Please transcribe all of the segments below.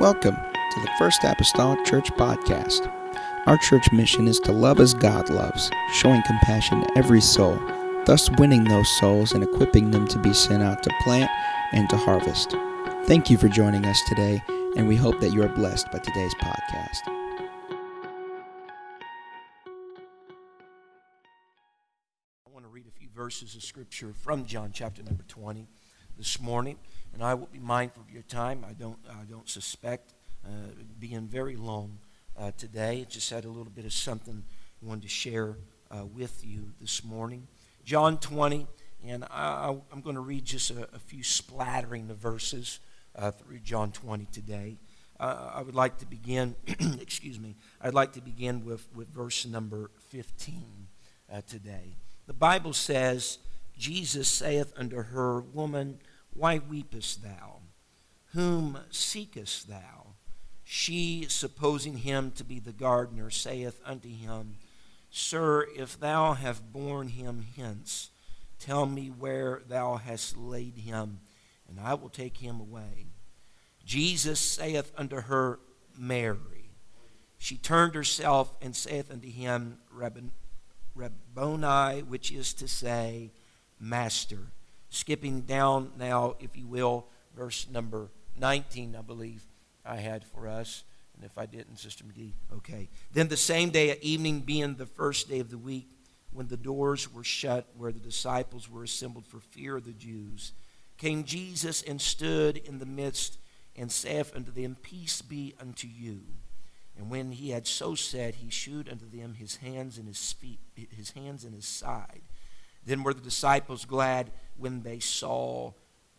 Welcome to the First Apostolic Church Podcast. Our church mission is to love as God loves, showing compassion to every soul, thus winning those souls and equipping them to be sent out to plant and to harvest. Thank you for joining us today, and we hope that you are blessed by today's podcast. I want to read a few verses of scripture from John chapter number 20 this morning, and I will be mindful of your time. I don't, I don't suspect uh, being very long uh, today. Just had a little bit of something I wanted to share uh, with you this morning. John 20, and I, am going to read just a, a, few splattering of verses uh, through John 20 today. Uh, I would like to begin, excuse me, I'd like to begin with, with verse number 15 uh, today. The Bible says, Jesus saith unto her, Woman, why weepest thou? Whom seekest thou? She, supposing him to be the gardener, saith unto him, Sir, if thou have borne him hence, tell me where thou hast laid him, and I will take him away. Jesus saith unto her, Mary. She turned herself and saith unto him, Rabboni, which is to say, Master. Skipping down now, if you will, verse number 19, I believe I had for us. And if I didn't, Sister McGee, okay. Then the same day at evening, being the first day of the week, when the doors were shut where the disciples were assembled for fear of the Jews, came Jesus and stood in the midst and saith unto them, Peace be unto you. And when he had so said, he shewed unto them his hands and his feet, his hands and his side. Then were the disciples glad when they saw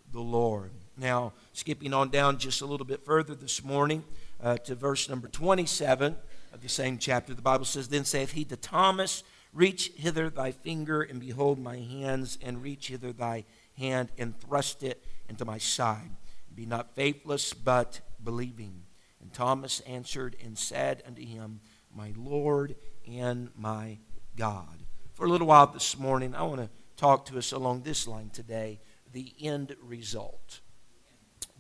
the Lord. Now, skipping on down just a little bit further this morning uh, to verse number 27 of the same chapter, the Bible says, Then saith he to Thomas, Reach hither thy finger, and behold my hands, and reach hither thy hand, and thrust it into my side. Be not faithless, but believing. And Thomas answered and said unto him, My Lord and my God for a little while this morning, I want to talk to us along this line today the end result.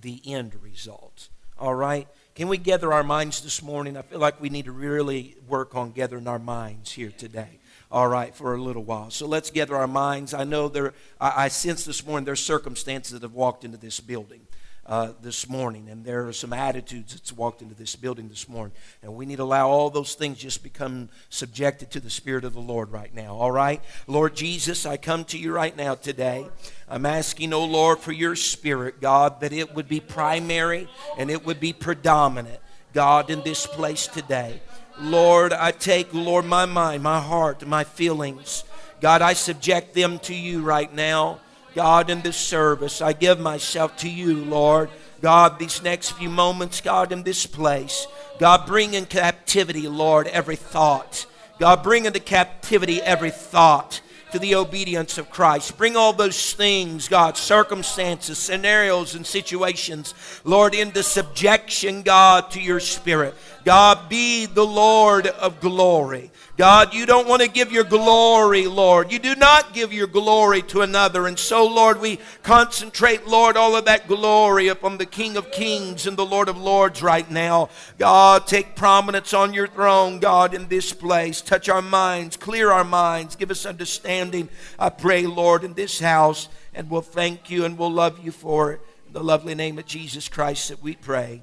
The end result. All right? Can we gather our minds this morning? I feel like we need to really work on gathering our minds here today. All right, for a little while. So let's gather our minds. I know there, I, I sense this morning there's circumstances that have walked into this building uh, this morning, and there are some attitudes that's walked into this building this morning. And we need to allow all those things just become subjected to the Spirit of the Lord right now. All right? Lord Jesus, I come to you right now today. I'm asking, oh Lord, for your Spirit, God, that it would be primary and it would be predominant, God, in this place today. Lord, I take, Lord, my mind, my heart, my feelings. God, I subject them to you right now. God, in this service, I give myself to you, Lord. God, these next few moments, God, in this place, God, bring in captivity, Lord, every thought. God, bring into captivity every thought to the obedience of Christ. Bring all those things, God, circumstances, scenarios, and situations, Lord, into subjection, God, to your spirit. God, be the Lord of glory. God, you don't want to give your glory, Lord. You do not give your glory to another. And so, Lord, we concentrate, Lord, all of that glory upon the King of Kings and the Lord of Lords right now. God, take prominence on your throne, God, in this place. Touch our minds, clear our minds, give us understanding. I pray, Lord, in this house, and we'll thank you and we'll love you for it. In the lovely name of Jesus Christ that we pray.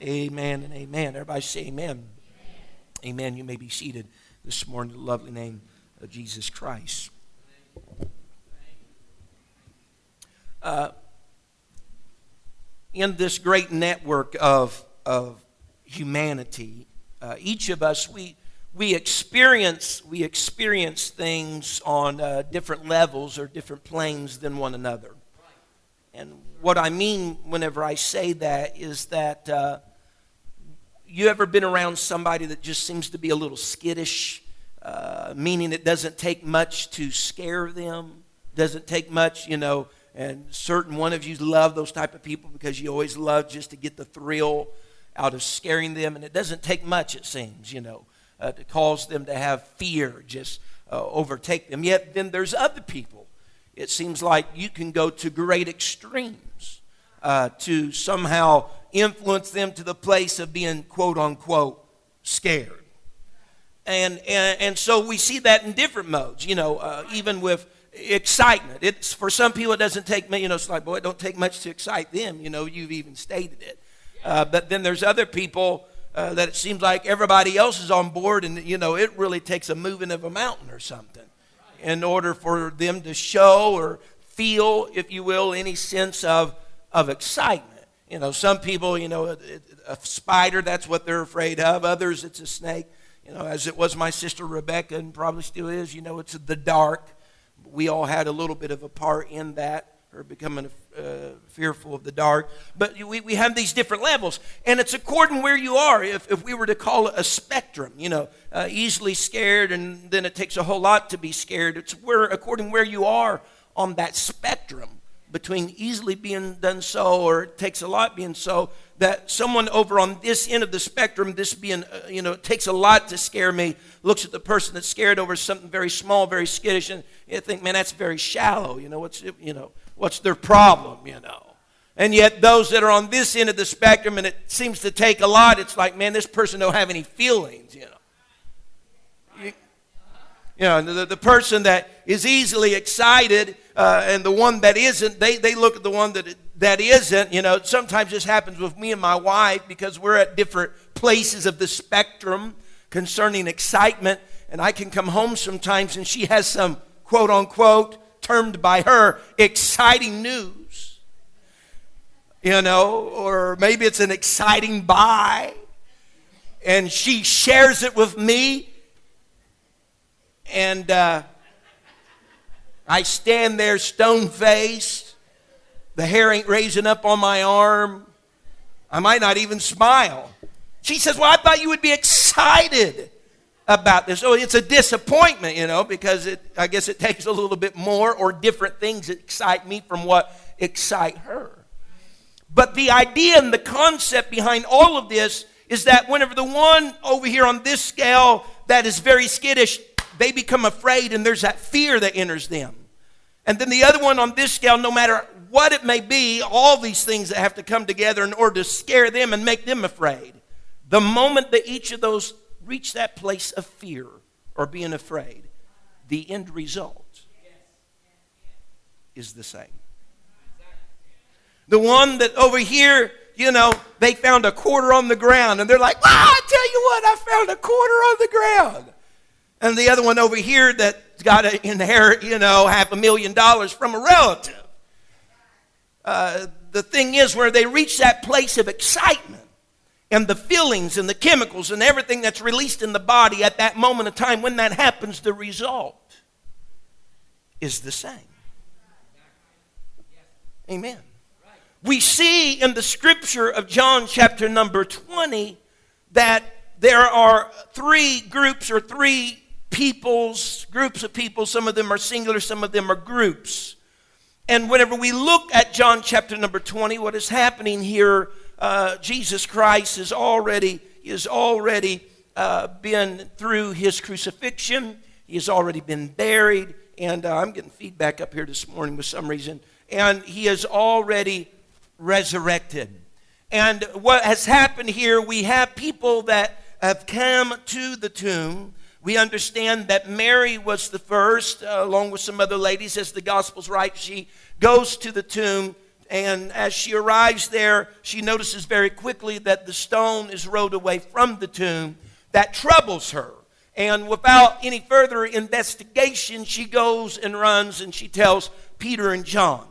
Amen and amen. Everybody say amen. Amen. amen. You may be seated this morning in the lovely name of Jesus Christ. Uh, in this great network of, of humanity, uh, each of us, we, we experience, we experience things on uh, different levels or different planes than one another. And what I mean whenever I say that is that uh, you ever been around somebody that just seems to be a little skittish, uh, meaning it doesn't take much to scare them, doesn't take much, you know, and certain one of you love those type of people because you always love just to get the thrill out of scaring them, and it doesn't take much, it seems, you know, uh, to cause them to have fear just uh, overtake them. Yet then there's other people. It seems like you can go to great extremes uh, to somehow influence them to the place of being quote unquote scared. And, and, and so we see that in different modes, you know, uh, even with excitement. It's for some people it doesn't take you know, it's like, boy, it don't take much to excite them, you know, you've even stated it. Uh, but then there's other people uh, that it seems like everybody else is on board, and you know, it really takes a moving of a mountain or something in order for them to show or feel, if you will, any sense of, of excitement. You know, some people, you know, a, a spider, that's what they're afraid of. Others, it's a snake. You know, as it was my sister Rebecca, and probably still is, you know, it's the dark. We all had a little bit of a part in that, her becoming uh, fearful of the dark. But we, we have these different levels, and it's according where you are. If, if we were to call it a spectrum, you know, uh, easily scared, and then it takes a whole lot to be scared. It's where, according where you are on that spectrum between easily being done so or it takes a lot being so that someone over on this end of the spectrum this being uh, you know it takes a lot to scare me looks at the person that's scared over something very small very skittish and you think man that's very shallow you know what's you know what's their problem you know? And yet those that are on this end of the spectrum and it seems to take a lot it's like man this person don't have any feelings you know? You, know the, the person that is easily excited uh, and the one that isn't, they, they look at the one that, that isn't. You know, sometimes this happens with me and my wife because we're at different places of the spectrum concerning excitement. And I can come home sometimes and she has some quote unquote, termed by her, exciting news. You know, or maybe it's an exciting buy. And she shares it with me. And, uh, I stand there stone faced. The hair ain't raising up on my arm. I might not even smile. She says, Well, I thought you would be excited about this. Oh, it's a disappointment, you know, because it, I guess it takes a little bit more or different things that excite me from what excite her. But the idea and the concept behind all of this is that whenever the one over here on this scale that is very skittish they become afraid and there's that fear that enters them. And then the other one on this scale, no matter what it may be, all these things that have to come together in order to scare them and make them afraid. The moment that each of those reach that place of fear or being afraid, the end result is the same. The one that over here, you know, they found a quarter on the ground and they're like, ah, I tell you what, I found a quarter on the ground. And the other one over here that's got to inherit, you know, half a million dollars from a relative. Uh, the thing is, where they reach that place of excitement and the feelings and the chemicals and everything that's released in the body at that moment of time, when that happens, the result is the same. Amen. We see in the scripture of John chapter number 20 that there are three groups or three peoples, groups of people. Some of them are singular, some of them are groups. And whenever we look at John chapter number 20, what is happening here, uh, Jesus Christ is already, is already uh, been through his crucifixion. He has already been buried. And uh, I'm getting feedback up here this morning for some reason. And he is already resurrected. And what has happened here, we have people that have come to the tomb we understand that Mary was the first, uh, along with some other ladies, as the Gospels write. She goes to the tomb, and as she arrives there, she notices very quickly that the stone is rolled away from the tomb. That troubles her. And without any further investigation, she goes and runs and she tells Peter and John.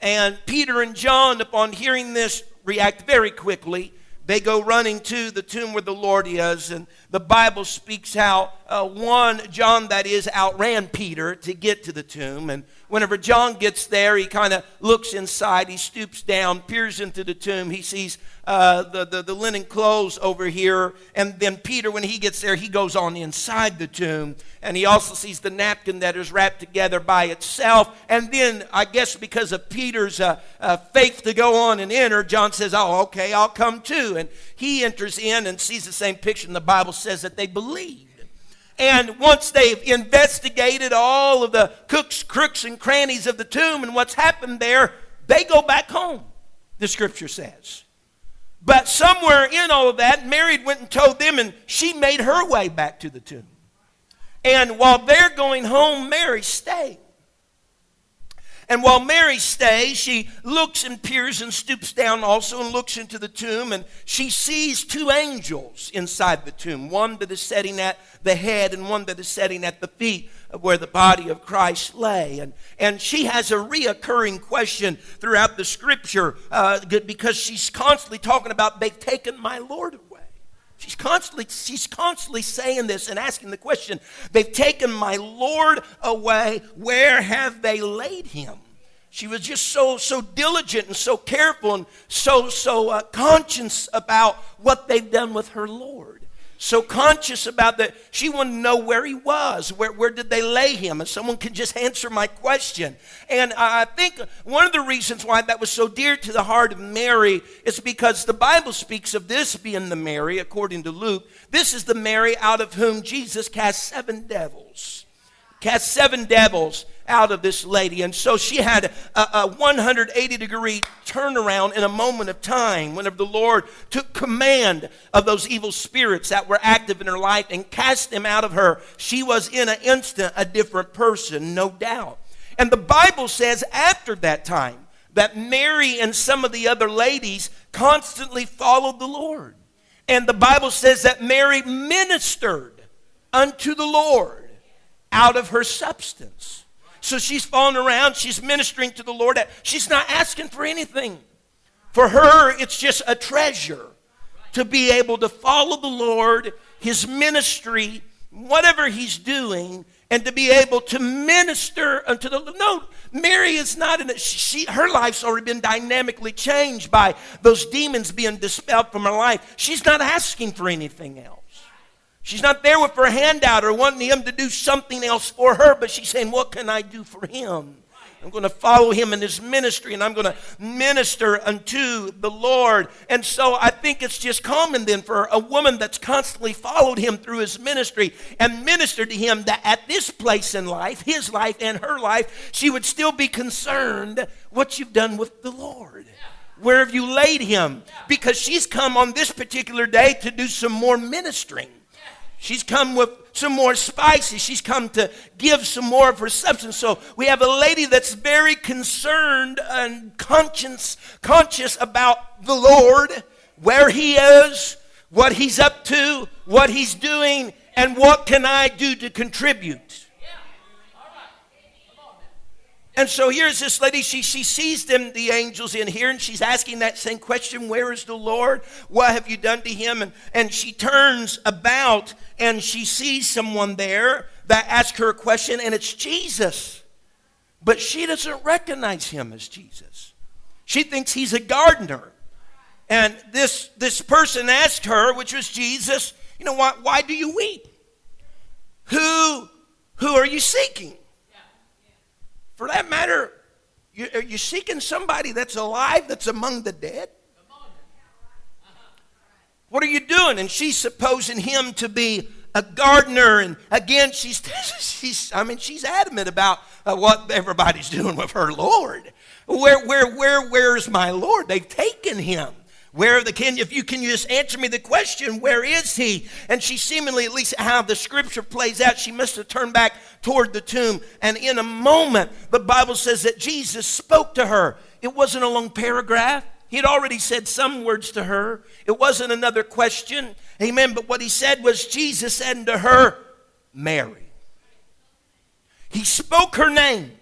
And Peter and John, upon hearing this, react very quickly they go running to the tomb where the Lord is, and the Bible speaks how uh, one, John that is, outran Peter to get to the tomb. And whenever John gets there, he kind of looks inside, he stoops down, peers into the tomb. He sees uh, the, the, the linen clothes over here. And then Peter, when he gets there, he goes on inside the tomb. And he also sees the napkin that is wrapped together by itself. And then, I guess because of Peter's uh, uh, faith to go on and enter, John says, Oh, okay, I'll come too. And he enters in and sees the same picture. And the Bible says that they believed. And once they've investigated all of the cooks, crooks, and crannies of the tomb and what's happened there, they go back home. the scripture says. But somewhere in all of that, Mary went and told them, and she made her way back to the tomb. And while they're going home, Mary stayed. And while Mary stays, she looks and peers and stoops down also and looks into the tomb, and she sees two angels inside the tomb one that is sitting at the head and one that is sitting at the feet of where the body of Christ lay. And, and she has a reoccurring question throughout the scripture uh, because she's constantly talking about, they've taken my Lord away. She's constantly, she's constantly saying this and asking the question, they've taken my Lord away. Where have they laid him? She was just so, so diligent and so careful and so, so uh, conscious about what they've done with her Lord. So conscious about that she wanted to know where he was where, where did they lay him? And someone can just answer my question. And i think one of the reasons why that was so dear to the heart of mary is because the bible speaks of this being the mary according to luke this is the mary out of whom jesus cast seven devils cast seven devils out of this lady. And so she had a, a 180 degree turnaround in a moment of time whenever the Lord took command of those evil spirits that were active in her life and cast them out of her. She was in an instant a different person, no doubt. And the Bible says after that time that Mary and some of the other ladies constantly followed the Lord. And the Bible says that Mary ministered unto the Lord out of her substance. So she's falling around, she's ministering to the Lord. She's not asking for anything. For her, it's just a treasure to be able to follow the Lord, his ministry, whatever he's doing, and to be able to minister unto the Lord. no mary is not in it she her life's already been dynamically changed by those demons being dispelled from her life she's not asking for anything else She's not there with her hand out or wanting him to do something else for her, but she's saying, What can I do for him? I'm going to follow him in his ministry and I'm going to minister unto the Lord. And so I think it's just common then for a woman that's constantly followed him through his ministry and ministered to him that at this place in life, his life and her life, she would still be concerned what you've done with the Lord. Where have you laid him? Because she's come on this particular day to do some more ministering. She's come with some more spices. She's come to give some more of her substance. So we have a lady that's very concerned and conscious, conscious about the Lord, where He is, what He's up to, what He's doing, and what can I do to contribute. And so here's this lady, she, she sees them, the angels in here, and she's asking that same question Where is the Lord? What have you done to him? And, and she turns about and she sees someone there that asks her a question, and it's Jesus. But she doesn't recognize him as Jesus. She thinks he's a gardener. And this, this person asked her, which was Jesus, you know, why, why do you weep? Who, who are you seeking? For that matter, you, are you seeking somebody that's alive, that's among the dead? What are you doing? And she's supposing him to be a gardener. And again, she's, she's I mean, she's adamant about uh, what everybody's doing with her Lord. Where, where, where, where's my Lord? They've taken him. Where the can if you can just answer me the question, where is he? And she seemingly, at least how the scripture plays out, she must have turned back toward the tomb. And in a moment, the Bible says that Jesus spoke to her. It wasn't a long paragraph. He had already said some words to her. It wasn't another question. Amen. But what he said was, Jesus said unto her, Mary. He spoke her name,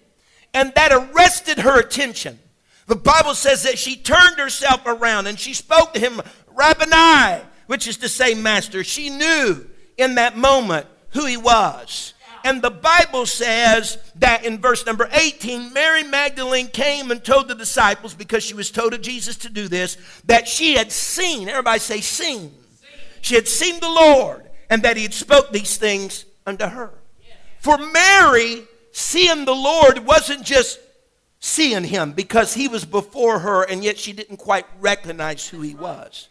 and that arrested her attention. The Bible says that she turned herself around and she spoke to him, Rabboni, which is to say, Master. She knew in that moment who he was. And the Bible says that in verse number 18, Mary Magdalene came and told the disciples, because she was told of Jesus to do this, that she had seen, everybody say, seen. She had seen the Lord, and that he had spoke these things unto her. For Mary, seeing the Lord wasn't just seeing him because he was before her and yet she didn't quite recognize who he was.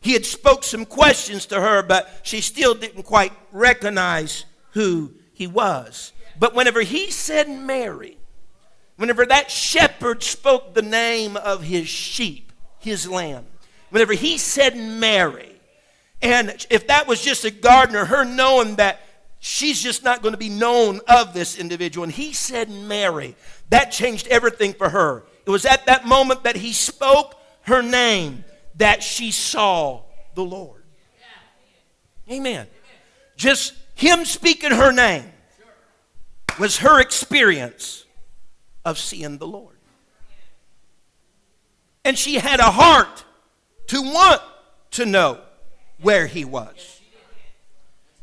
He had spoke some questions to her but she still didn't quite recognize who he was. But whenever he said Mary, whenever that shepherd spoke the name of his sheep, his lamb. Whenever he said Mary, and if that was just a gardener, her knowing that she's just not going to be known of this individual, and he said Mary, that changed everything for her. It was at that moment that he spoke her name that she saw the Lord. Amen. Just him speaking her name was her experience of seeing the Lord. And she had a heart to want to know where he was.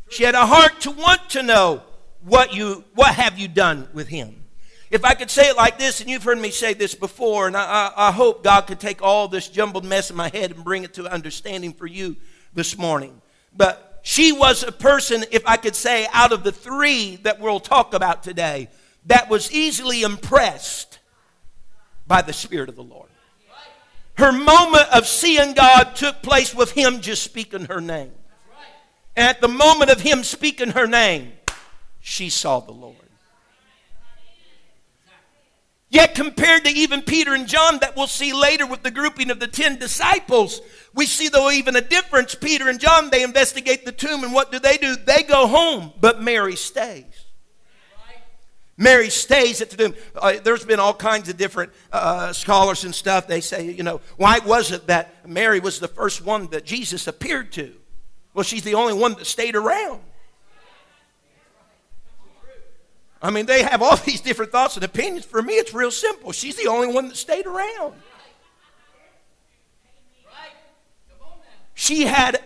She had a heart to want to know what you what have you done with him. If I could say it like this, and you've heard me say this before, and I, I, hope God could take all this jumbled mess in my head and bring it to understanding for you this morning. But she was a person, if I could say, out of the three that we'll talk about today, that was easily impressed by the Spirit of the Lord. Her moment of seeing God took place with him just speaking her name. And at the moment of him speaking her name, she saw the Lord. Yet, compared to even Peter and John, that we'll see later with the grouping of the ten disciples, we see though even a difference. Peter and John, they investigate the tomb, and what do they do? They go home, but Mary stays. Mary stays at the tomb. Uh, there's been all kinds of different uh, scholars and stuff. They say, you know, why was it that Mary was the first one that Jesus appeared to? Well, she's the only one that stayed around. I mean, they have all these different thoughts and opinions. For me, it's real simple. She's the only one that stayed around. She had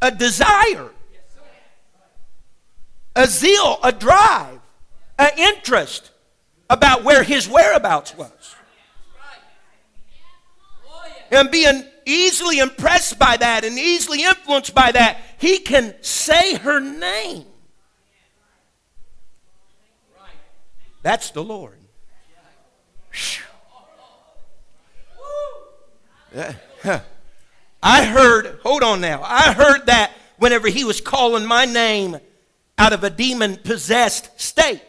a desire, a zeal, a drive, an interest about where his whereabouts was. And being easily impressed by that and easily influenced by that, he can say her name. That's the Lord. I heard, hold on now, I heard that whenever he was calling my name out of a demon possessed state.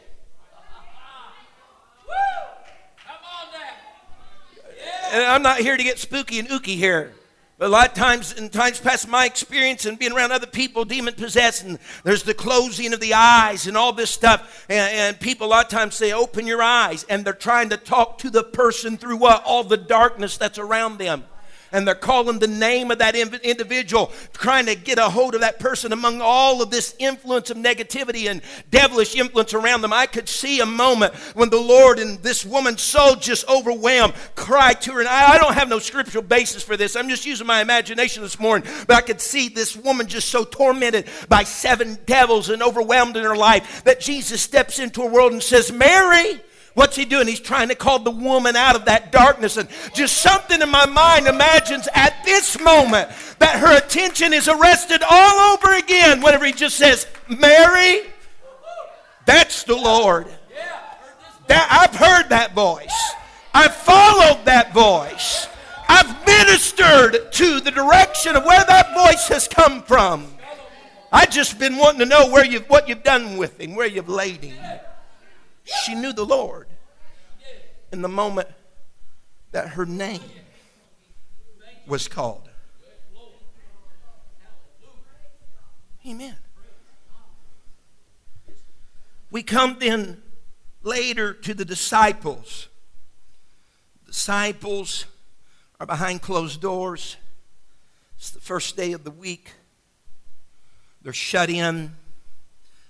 And I'm not here to get spooky and ooky here. A lot of times, in times past, my experience and being around other people, demon possessed, and there's the closing of the eyes and all this stuff. And, and, people a lot of times say, Open your eyes. And they're trying to talk to the person through what? All the darkness that's around them and they're calling the name of that individual, trying to get a hold of that person among all of this influence of negativity and devilish influence around them. I could see a moment when the Lord and this woman, so just overwhelmed, cried to her. And I, I don't have no scriptural basis for this. I'm just using my imagination this morning. But I could see this woman just so tormented by seven devils and overwhelmed in her life that Jesus steps into her world and says, Mary, What's he doing? He's trying to call the woman out of that darkness. And just something in my mind imagines at this moment that her attention is arrested all over again whenever he just says, Mary, that's the Lord. That, I've heard that voice. I've followed that voice. I've ministered to the direction of where that voice has come from. I've just been wanting to know where you've, what you've done with him, where you've laid him. She knew the Lord in the moment that her name was called. Amen. We come then later to the disciples. Disciples are behind closed doors. It's the first day of the week. They're shut in,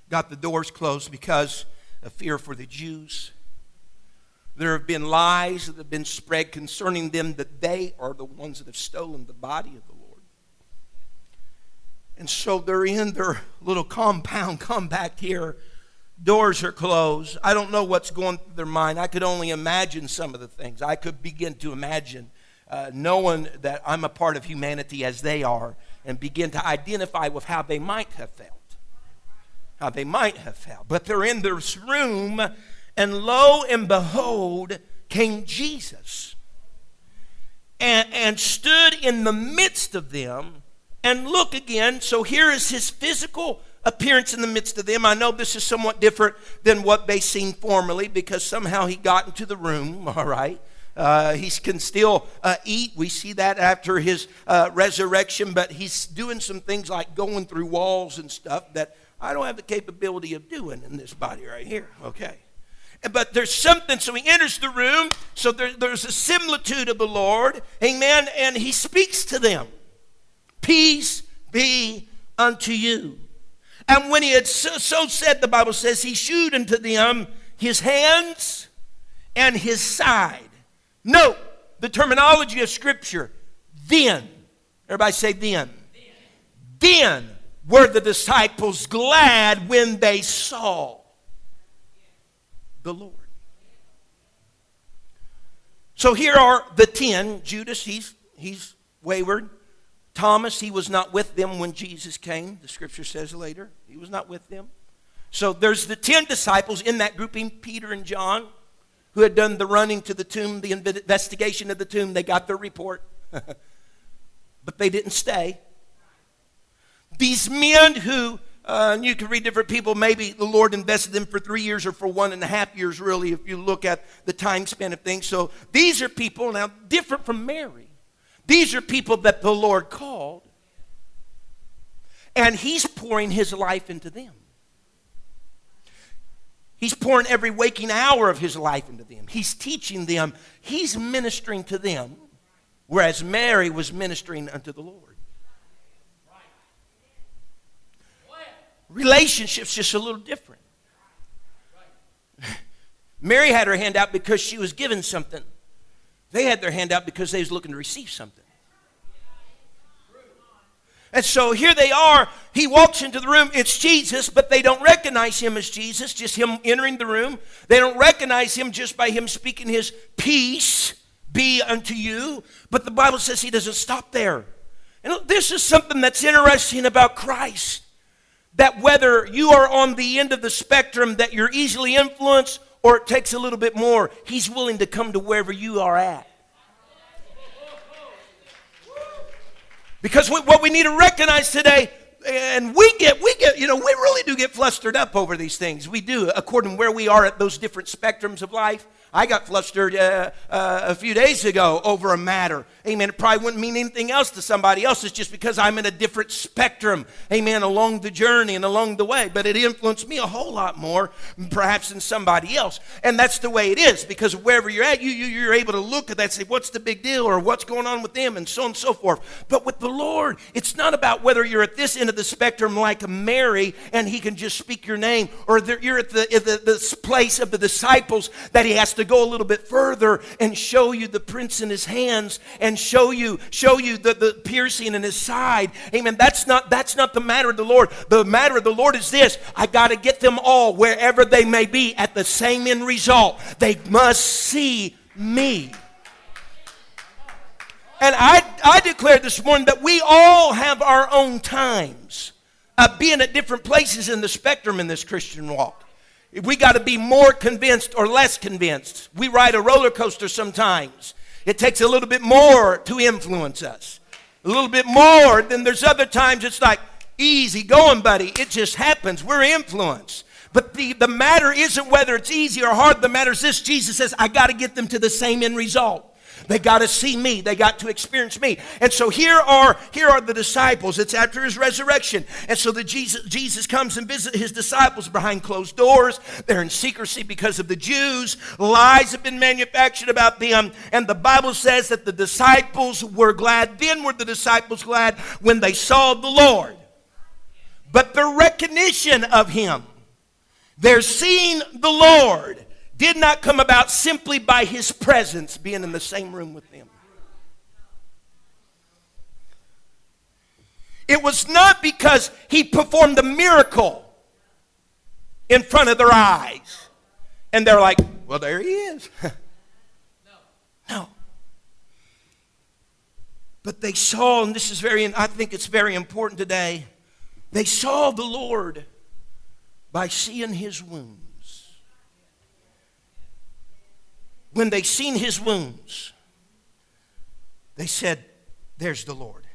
got the doors closed because a fear for the Jews. There have been lies that have been spread concerning them that they are the ones that have stolen the body of the Lord. And so they're in their little compound, come back here. Doors are closed. I don't know what's going through their mind. I could only imagine some of the things. I could begin to imagine uh, knowing that I'm a part of humanity as they are and begin to identify with how they might have felt they might have felt. But they're in this room, and lo and behold, came Jesus and, and stood in the midst of them. And look again, so here is his physical appearance in the midst of them. I know this is somewhat different than what they seen formerly because somehow he got into the room, all right. Uh, he can still uh, eat. We see that after his uh, resurrection, but he's doing some things like going through walls and stuff that I don't have the capability of doing in this body right here. Okay. But there's something, so he enters the room, so there, there's a similitude of the Lord, amen, and he speaks to them Peace be unto you. And when he had so, so said, the Bible says, he shewed unto them his hands and his side. Note the terminology of Scripture. Then, everybody say then. Then were the disciples glad when they saw the Lord. So here are the ten. Judas, he's, he's wayward. Thomas, he was not with them when Jesus came, the scripture says later. He was not with them. So there's the 10 disciples in that grouping, Peter and John, who had done the running to the tomb, the investigation of the tomb. They got their report, but they didn't stay. These men who, uh, you can read different people, maybe the Lord invested them for three years or for one and a half years, really, if you look at the time span of things. So these are people now different from Mary. These are people that the Lord called, and He's pouring His life into them. He's pouring every waking hour of His life into them. He's teaching them, He's ministering to them, whereas Mary was ministering unto the Lord. Relationship's just a little different. Mary had her hand out because she was given something. They had their hand out because they was looking to receive something. And so here they are. He walks into the room. It's Jesus, but they don't recognize him as Jesus, just him entering the room. They don't recognize him just by him speaking his peace be unto you. But the Bible says he doesn't stop there. And this is something that's interesting about Christ. That whether you are on the end of the spectrum, that you're easily influenced, or it takes a little bit more, he's willing to come to wherever you are at. Because what we need to recognize today, and we get, we get, you know, we really do get flustered up over these things. We do, according to where we are at those different spectrums of life. I got flustered uh, uh, a few days ago over a matter. Amen. It probably wouldn't mean anything else to somebody else. It's just because I'm in a different spectrum. Amen. Along the journey and along the way. But it influenced me a whole lot more, perhaps, than somebody else. And that's the way it is because wherever you're at, you, you, you're able to look at that and say, what's the big deal or what's going on with them and so on and so forth. But with the Lord, it's not about whether you're at this end of the spectrum like Mary and he can just speak your name or you're at the, the, the place of the disciples that he has to go a little bit further and show you the prints in his hands and show you show you the, the piercing in his side. Amen. That's not that's not the matter of the Lord. The matter of the Lord is this: I got to get them all wherever they may be at the same end result. They must see me. And I, I declare this morning that we all have our own times of being at different places in the spectrum in this Christian walk. We got to be more convinced or less convinced. We ride a roller coaster sometimes. It takes a little bit more to influence us. A little bit more. Then there's other times it's like, easy going, buddy. It just happens. We're influenced. But the, the matter isn't whether it's easy or hard. The matter is this Jesus says, I got to get them to the same end result. They got to see me. They got to experience me. And so here are here are the disciples. It's after his resurrection. And so the Jesus Jesus comes and visits his disciples behind closed doors. They're in secrecy because of the Jews. Lies have been manufactured about them. And the Bible says that the disciples were glad. Then were the disciples glad when they saw the Lord. But the recognition of him, they're seeing the Lord did not come about simply by his presence being in the same room with them. It was not because he performed a miracle in front of their eyes. And they're like, well, there he is. no. But they saw, and this is very, I think it's very important today, they saw the Lord by seeing his wound. When they seen his wounds, they said, There's the Lord.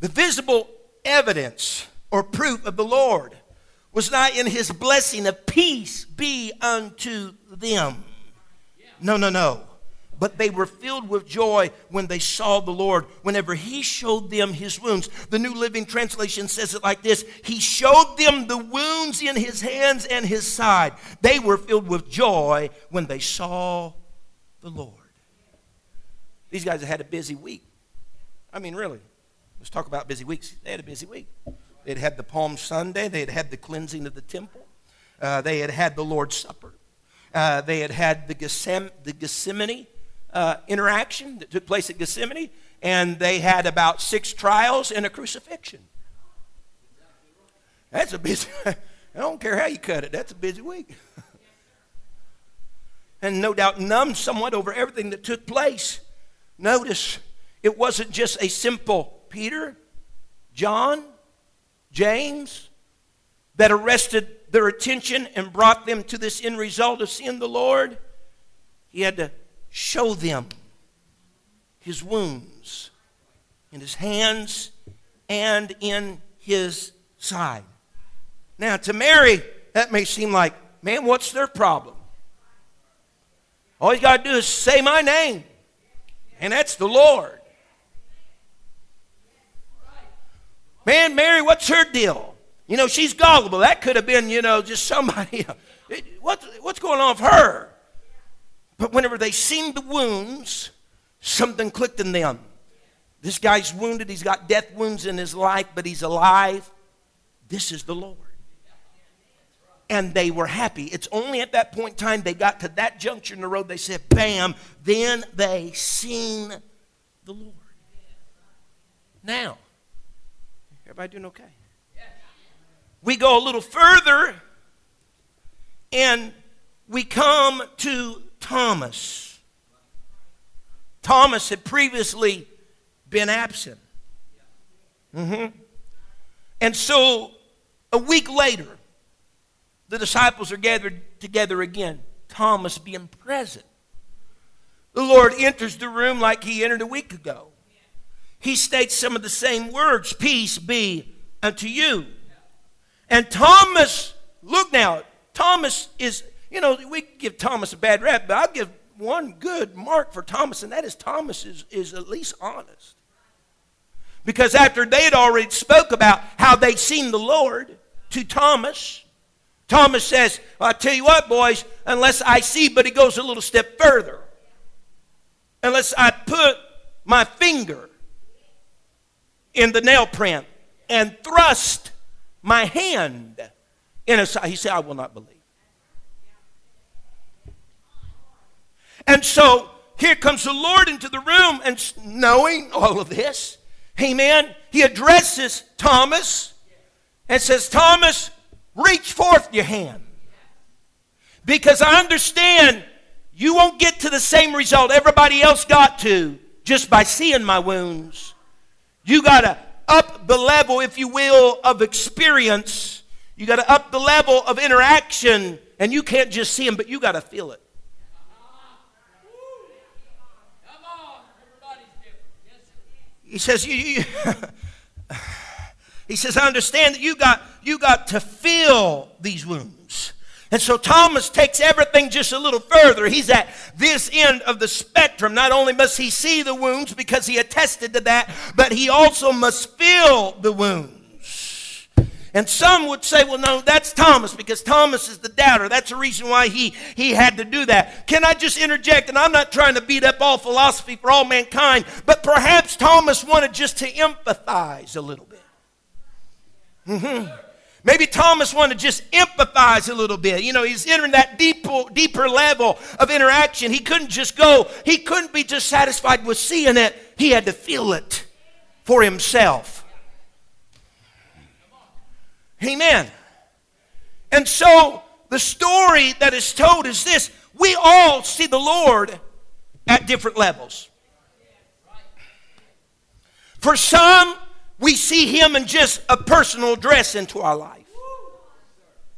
The visible evidence or proof of the Lord was not in his blessing of peace be unto them. No, no, no. But they were filled with joy when they saw the Lord, whenever He showed them His wounds. The New Living Translation says it like this He showed them the wounds in His hands and His side. They were filled with joy when they saw the Lord. These guys had a busy week. I mean, really. Let's talk about busy weeks. They had a busy week. They had had the Palm Sunday, they had had the cleansing of the temple, uh, they had had the Lord's Supper, uh, they had had the, the Gethsemane uh, interaction that took place at Gethsemane, and they had about six trials and a crucifixion. That's a busy, I don't care how you cut it, that's a busy week. and no doubt numbed somewhat over everything that took place. Notice, it wasn't just a simple Peter, John, James that arrested their attention and brought them to this end result of seeing the Lord. He had to show them his wounds in his hands and in his side. Now, to Mary, that may seem like, man, what's their problem? All you got to do is say my name, and that's the Lord. Man, Mary, what's her deal? You know, she's gullible. That could have been, you know, just somebody. What, what's going on with her? But whenever they seen the wounds, something clicked in them. This guy's wounded. He's got death wounds in his life, but he's alive. This is the Lord. And they were happy. It's only at that point in time they got to that juncture in the road, they said, bam, then they seen the Lord. Now, everybody doing okay? We go a little further and we come to Thomas. Thomas had previously been absent. Mm-hmm. And so a week later, the disciples are gathered together again, Thomas being present. The Lord enters the room like he entered a week ago. He states some of the same words Peace be unto you. And Thomas, look now, Thomas is, you know, we give Thomas a bad rap, but I'll give one good mark for Thomas, and that is Thomas is, is at least honest. Because after they had already spoke about how they'd seen the Lord to Thomas, Thomas says, well, I tell you what, boys, unless I see, but he goes a little step further. Unless I put my finger in the nail print and thrust my hand in a side. He said, I will not believe. And so here comes the Lord into the room, and knowing all of this, amen, he addresses Thomas and says, Thomas, reach forth your hand. Because I understand you won't get to the same result everybody else got to just by seeing my wounds. You got to up the level, if you will, of experience. You got to up the level of interaction, and you can't just see them, but you got to feel it. He says, you, you he says, I understand that you got, you got to feel these wounds. And so Thomas takes everything just a little further. He's at this end of the spectrum. Not only must he see the wounds because he attested to that, but he also must feel the wounds. And some would say, well, no, that's Thomas because Thomas is the doubter. That's the reason why he, he had to do that. Can I just interject? And I'm not trying to beat up all philosophy for all mankind, but perhaps Thomas wanted just to empathize a little bit. Mm-hmm. Maybe Thomas wanted to just empathize a little bit. You know, he's entering that deeper, deeper level of interaction. He couldn't just go, he couldn't be just satisfied with seeing it. He had to feel it for himself. Amen. And so the story that is told is this we all see the Lord at different levels. For some, we see him in just a personal address into our life.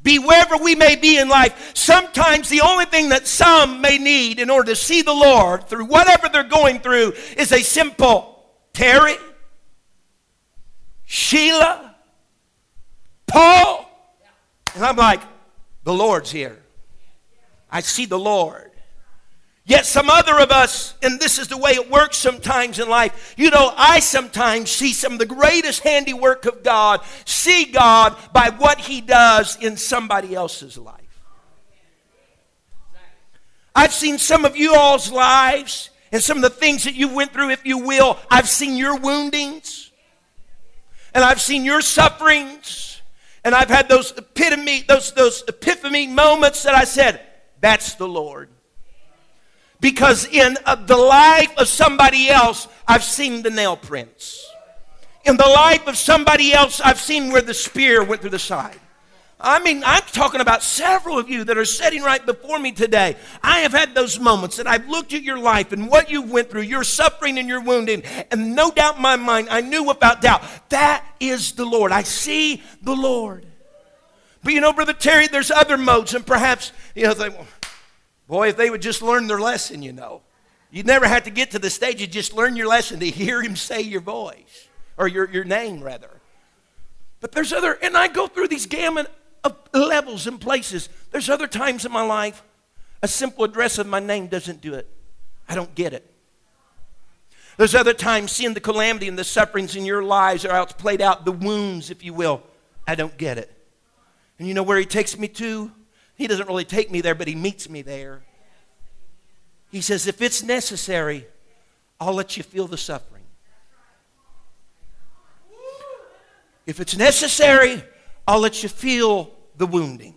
Be wherever we may be in life, sometimes the only thing that some may need in order to see the Lord through whatever they're going through is a simple Terry, Sheila, Paul. And I'm like, the Lord's here. I see the Lord. Yet some other of us, and this is the way it works sometimes in life, you know, I sometimes see some of the greatest handiwork of God, see God by what He does in somebody else's life. I've seen some of you all's lives and some of the things that you went through, if you will. I've seen your woundings, and I've seen your sufferings, and I've had those epitome, those, those epiphany moments that I said, That's the Lord. Because in uh, the life of somebody else, I've seen the nail prints. In the life of somebody else, I've seen where the spear went through the side. I mean, I'm talking about several of you that are sitting right before me today. I have had those moments that I've looked at your life and what you went through, your suffering and your wounding, and no doubt in my mind, I knew without doubt that is the Lord. I see the Lord. But you know, Brother Terry, there's other modes, and perhaps, you know, they, Boy, if they would just learn their lesson, you know. You'd never have to get to the stage. You just learn your lesson to hear him say your voice, or your, your name, rather. But there's other, and I go through these gamut of levels and places. There's other times in my life, a simple address of my name doesn't do it. I don't get it. There's other times seeing the calamity and the sufferings in your lives how it's played out, the wounds, if you will. I don't get it. And you know where he takes me to? He doesn't really take me there, but He meets me there. He says, If it's necessary, I'll let you feel the suffering. If it's necessary, I'll let you feel the wounding.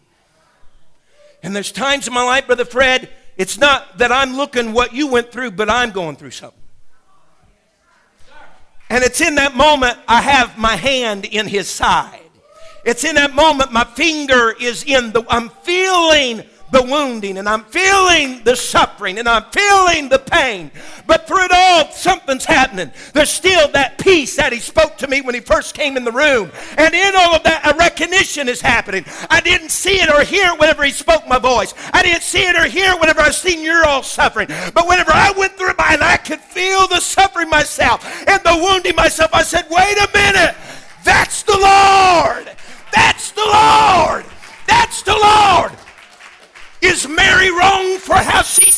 And there's times in my life, Brother Fred, it's not that I'm looking what you went through, but I'm going through something. And it's in that moment I have my hand in his side. It's in that moment my finger is in the, I'm feeling the wounding and I'm feeling the suffering and I'm feeling the pain. But through it all, something's happening. There's still that peace that he spoke to me when he first came in the room. And in all of that, a recognition is happening. I didn't see it or hear it whenever he spoke my voice. I didn't see it or hear it whenever I seen you're all suffering. But whenever I went through and I could feel the suffering myself and the wounding myself, I said, wait a minute. That's the Lord. That's the Lord. That's the Lord. Is Mary wrong for how she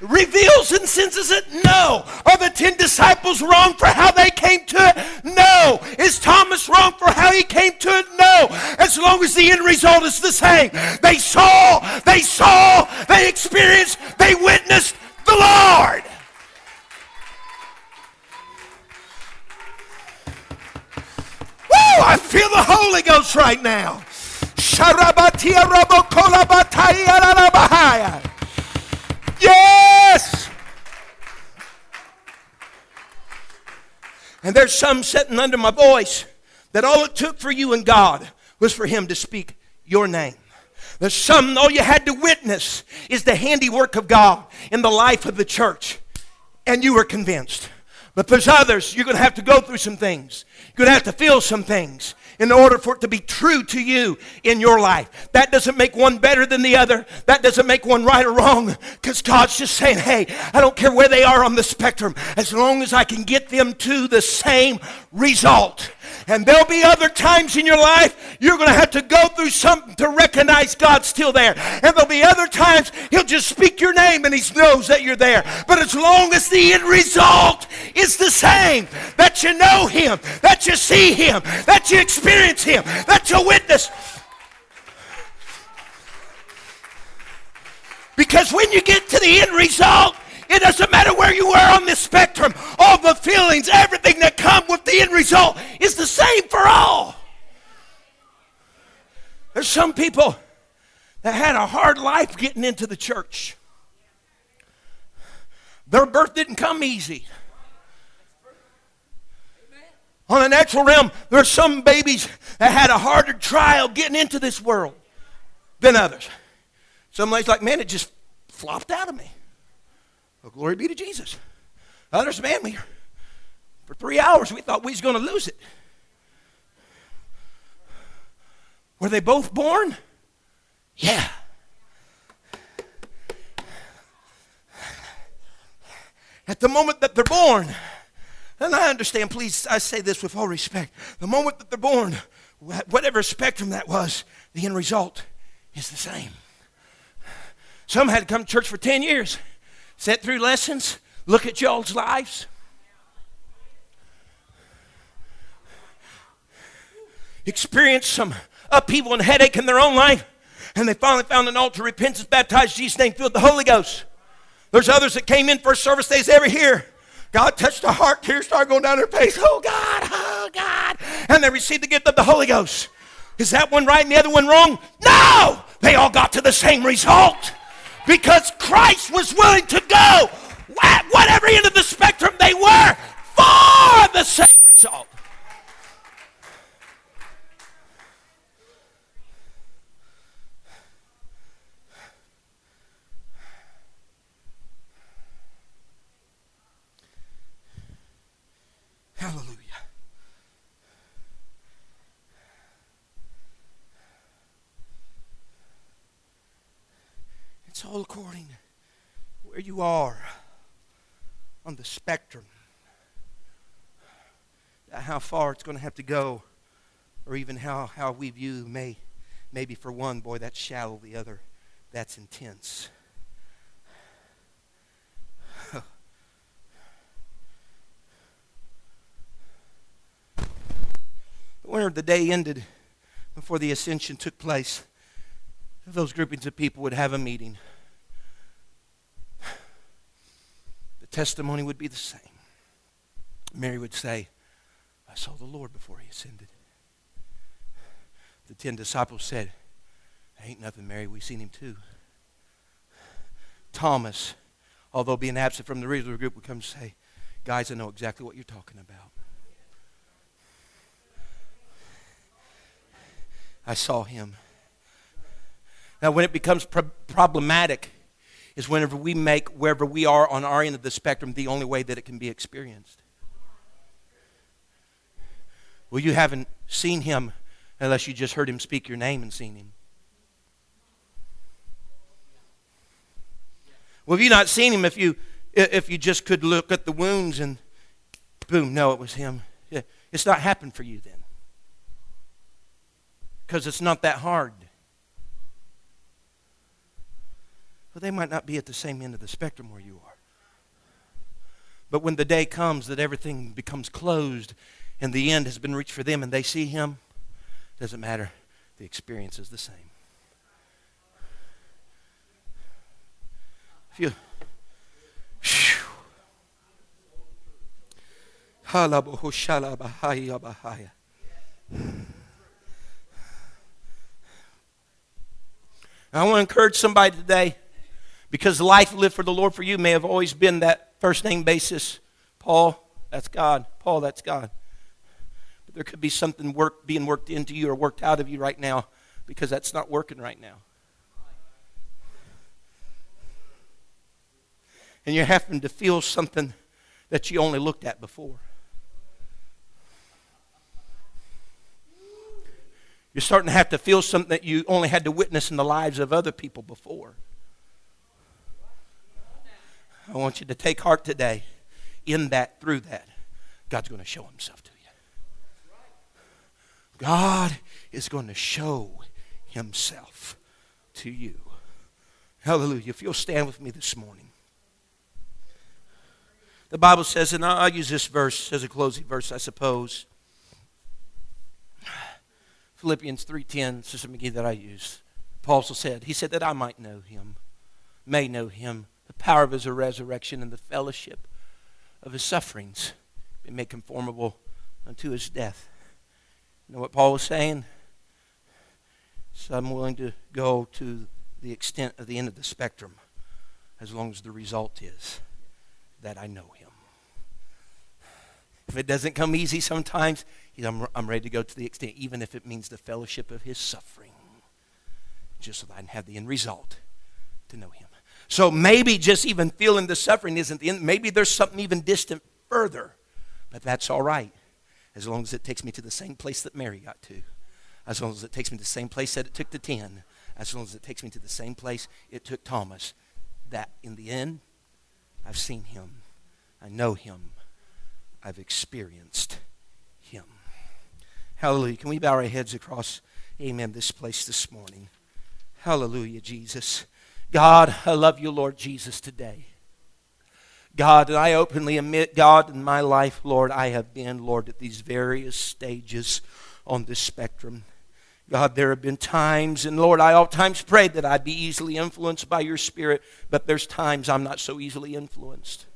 reveals and senses it? No. Are the ten disciples wrong for how they came to it? No. Is Thomas wrong for how he came to it? No. As long as the end result is the same. They saw, they saw, they experienced, they witnessed the Lord. Woo! I feel the Holy Ghost right now. Yes! And there's some sitting under my voice that all it took for you and God was for Him to speak your name. There's some, all you had to witness is the handiwork of God in the life of the church, and you were convinced. But there's others, you're going to have to go through some things. You're going to have to feel some things in order for it to be true to you in your life. That doesn't make one better than the other. That doesn't make one right or wrong because God's just saying, hey, I don't care where they are on the spectrum as long as I can get them to the same result. And there'll be other times in your life you're going to have to go through something to recognize God's still there. And there'll be other times He'll just speak your name and He knows that you're there. But as long as the end result is the same, that you know Him, that you see Him, that you experience Him, that you witness. Because when you get to the end result, it doesn't matter where you are on this spectrum. All the feelings, everything that come with the end result is the same for all. There's some people that had a hard life getting into the church. Their birth didn't come easy. On a natural realm, there are some babies that had a harder trial getting into this world than others. Some ladies like, man, it just flopped out of me. Well, glory be to Jesus. Others, man, we, for three hours we thought we was going to lose it. Were they both born? Yeah. At the moment that they're born, and I understand, please, I say this with all respect. The moment that they're born, whatever spectrum that was, the end result is the same. Some had to come to church for 10 years. Sit through lessons. Look at y'all's lives. Experience some upheaval and headache in their own life. And they finally found an altar, repentance, baptized Jesus' name, filled the Holy Ghost. There's others that came in first service days every here. God touched their heart, tears started going down their face. Oh God, oh God. And they received the gift of the Holy Ghost. Is that one right and the other one wrong? No! They all got to the same result. Because Christ was willing to go at whatever end of the spectrum they were for the same result. Hallelujah. It's all according where you are on the spectrum. How far it's going to have to go, or even how, how we view may maybe for one, boy, that's shallow, the other, that's intense. Where the day ended before the ascension took place, those groupings of people would have a meeting. The testimony would be the same. Mary would say, I saw the Lord before he ascended. The ten disciples said, Ain't nothing, Mary, we seen him too. Thomas, although being absent from the regular group, would come and say, Guys, I know exactly what you're talking about. I saw him. Now, when it becomes pro- problematic is whenever we make wherever we are on our end of the spectrum the only way that it can be experienced. Well, you haven't seen him unless you just heard him speak your name and seen him. Well, have you not seen him if you if you just could look at the wounds and boom, no, it was him. It's not happened for you then because it's not that hard. Well, they might not be at the same end of the spectrum where you are. But when the day comes that everything becomes closed and the end has been reached for them and they see him, doesn't matter. The experience is the same. If you, I want to encourage somebody today because life lived for the Lord for you may have always been that first name basis. Paul, that's God. Paul, that's God. But there could be something work, being worked into you or worked out of you right now because that's not working right now. And you're having to feel something that you only looked at before. You're starting to have to feel something that you only had to witness in the lives of other people before. I want you to take heart today. In that, through that, God's going to show Himself to you. God is going to show Himself to you. Hallelujah. If you'll stand with me this morning. The Bible says, and I'll use this verse as a closing verse, I suppose. Philippians 3.10, Sister McGee, that I use. Paul also said, he said that I might know him, may know him, the power of his resurrection and the fellowship of his sufferings, be made conformable unto his death. You know what Paul was saying? So I'm willing to go to the extent of the end of the spectrum as long as the result is that I know him. If it doesn't come easy sometimes, I'm, I'm ready to go to the extent, even if it means the fellowship of his suffering, just so that I can have the end result to know him. So maybe just even feeling the suffering isn't the end. Maybe there's something even distant further, but that's all right as long as it takes me to the same place that Mary got to, as long as it takes me to the same place that it took the ten, as long as it takes me to the same place it took Thomas. That in the end, I've seen him, I know him, I've experienced him. Hallelujah. Can we bow our heads across, amen, this place this morning? Hallelujah, Jesus. God, I love you, Lord Jesus, today. God, and I openly admit, God, in my life, Lord, I have been, Lord, at these various stages on this spectrum. God, there have been times, and Lord, I oftentimes prayed that I'd be easily influenced by your Spirit, but there's times I'm not so easily influenced.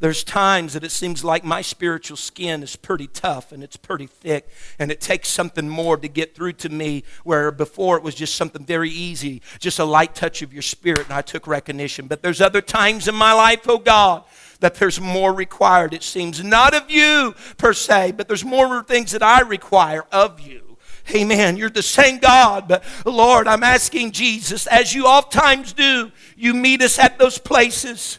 There's times that it seems like my spiritual skin is pretty tough and it's pretty thick, and it takes something more to get through to me, where before it was just something very easy, just a light touch of your Spirit, and I took recognition. But there's other times in my life, oh God, that there's more required, it seems. Not of you per se, but there's more things that I require of you. Amen. You're the same God, but Lord, I'm asking Jesus, as you oftentimes do, you meet us at those places.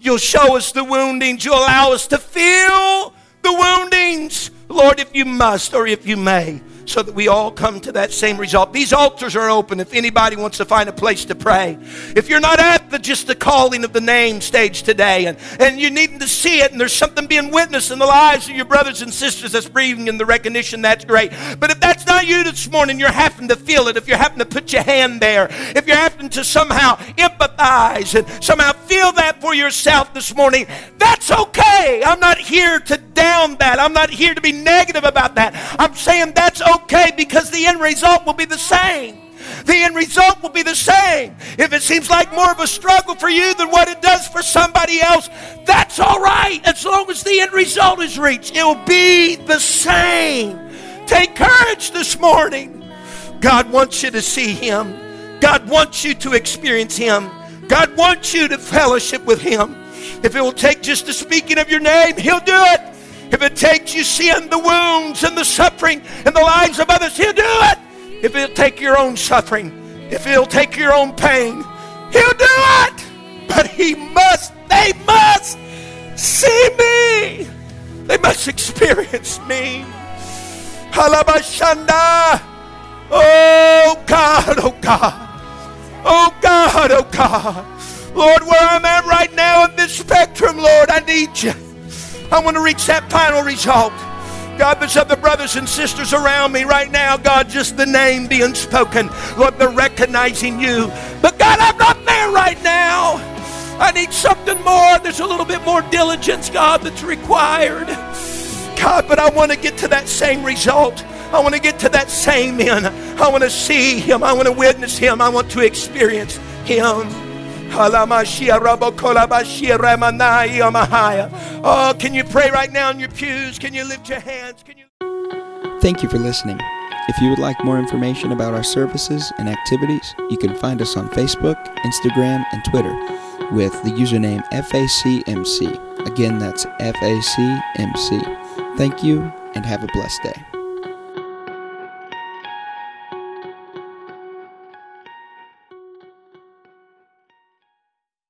You'll show us the woundings. You'll allow us to feel the woundings, Lord, if you must or if you may so that we all come to that same result. These altars are open if anybody wants to find a place to pray. If you're not at the just the calling of the name stage today and, and you need to see it and there's something being witnessed in the lives of your brothers and sisters that's breathing in the recognition, that's great. But if that's not you this morning, you're having to feel it. If you're having to put your hand there, if you're having to somehow empathize and somehow feel that for yourself this morning, that's okay. I'm not here to down that. I'm not here to be negative about that. I'm saying that's okay because the end result will be the same. The end result will be the same. If it seems like more of a struggle for you than what it does for somebody else, that's all right. As long as the end result is reached, it will be the same. Take courage this morning. God wants you to see Him. God wants you to experience Him. God wants you to fellowship with Him. If it will take just the speaking of your name, He'll do it. If it takes you seeing the wounds and the suffering in the lives of others, He'll do it. If it'll take your own suffering, if it'll take your own pain, He'll do it. But He must, they must see me. They must experience me. Halabashanda. Oh God, oh God. Oh God, oh God. Lord, where I'm at right now in this spectrum, Lord, I need you. I want to reach that final result. God, there's other brothers and sisters around me right now. God, just the name being spoken. Lord, they're recognizing you. But God, I'm not there right now. I need something more. There's a little bit more diligence, God, that's required. God, but I want to get to that same result. I want to get to that same end. I want to see Him. I want to witness Him. I want to experience Him. Oh, can you pray right now in your pews? Can you lift your hands? Can you Thank you for listening. If you would like more information about our services and activities, you can find us on Facebook, Instagram, and Twitter with the username FACMC. Again, that's FACMC. Thank you and have a blessed day.